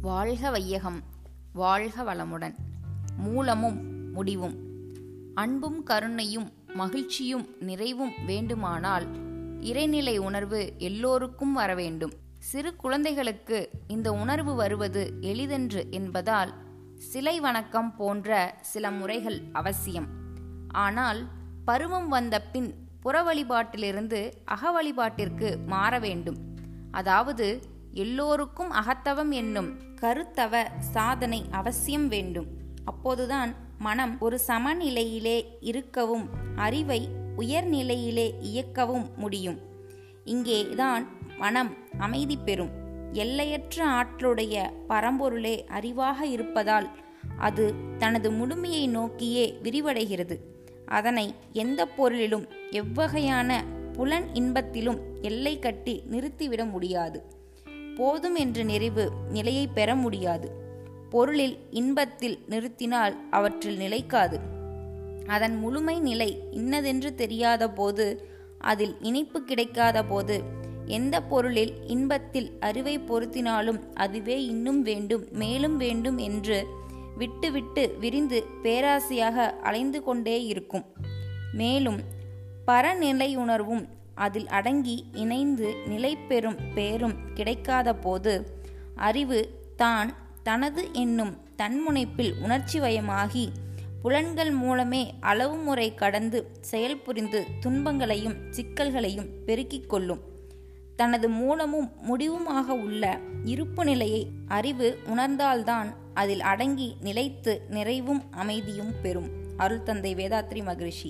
வாழ்க வையகம் வாழ்க வளமுடன். மூலமும் முடிவும். அன்பும் கருணையும் மகிழ்ச்சியும் நிறைவும் வேண்டுமானால் இறைநிலை உணர்வு எல்லோருக்கும் வர வேண்டும். சிறு குழந்தைகளுக்கு இந்த உணர்வு வருவது எளிதென்று என்பதால் சிலை வணக்கம் போன்ற சில முறைகள் அவசியம். ஆனால் பருவம் வந்த பின் புற வழிபாட்டிலிருந்து அக வழிபாட்டிற்கு மாற வேண்டும். அதாவது எல்லோருக்கும் அகத்தவம் என்னும் கருத்தவ சாதனை அவசியம் வேண்டும். அப்போதுதான் மனம் ஒரு சமநிலையிலே இருக்கவும் அறிவை உயர்நிலையிலே இயக்கவும் முடியும். இங்கேதான் மனம் அமைதி பெறும். எல்லையற்ற ஆற்றலுடைய பரம்பொருளே அறிவாக இருப்பதால் அது தனது முழுமையை நோக்கியே விரிவடைகிறது. அதனை எந்த பொருளிலும் எவ்வகையான புலன் இன்பத்திலும் எல்லை கட்டி நிறுத்திவிட முடியாது. போதும் என்ற நிறைவு நிலையை பெற முடியாது. பொருளில் இன்பத்தில் நிறுத்தினால் அவற்றில் நிலைக்காது. அதன் முழுமை நிலை இன்னதென்று தெரியாத போது அதில் இனிப்பு கிடைக்காத போது எந்த பொருளில் இன்பத்தில் அறிவை பொருத்தினாலும் அதுவே இன்னும் வேண்டும் மேலும் வேண்டும் என்று விட்டுவிட்டு விரிந்து பேராசையாக அலைந்து கொண்டே இருக்கும். மேலும் பரநிலையுணர்வும் அதில் அடங்கி இணைந்து நிலை பெறும் பேரும் கிடைக்காத போது அறிவு தான் தனது என்னும் தன்முனைப்பில் உணர்ச்சி வயமாகி புலன்கள் மூலமே அளவு முறை கடந்து செயல்புரிந்து துன்பங்களையும் சிக்கல்களையும் பெருக்கிக் கொள்ளும். தனது மூலமும் முடிவுமாக உள்ள இருப்பு நிலையை அறிவு உணர்ந்தால்தான் அதில் அடங்கி நிலைத்து நிறைவும் அமைதியும் பெறும். அருள் தந்தை வேதாத்ரி மகிழ்ச்சி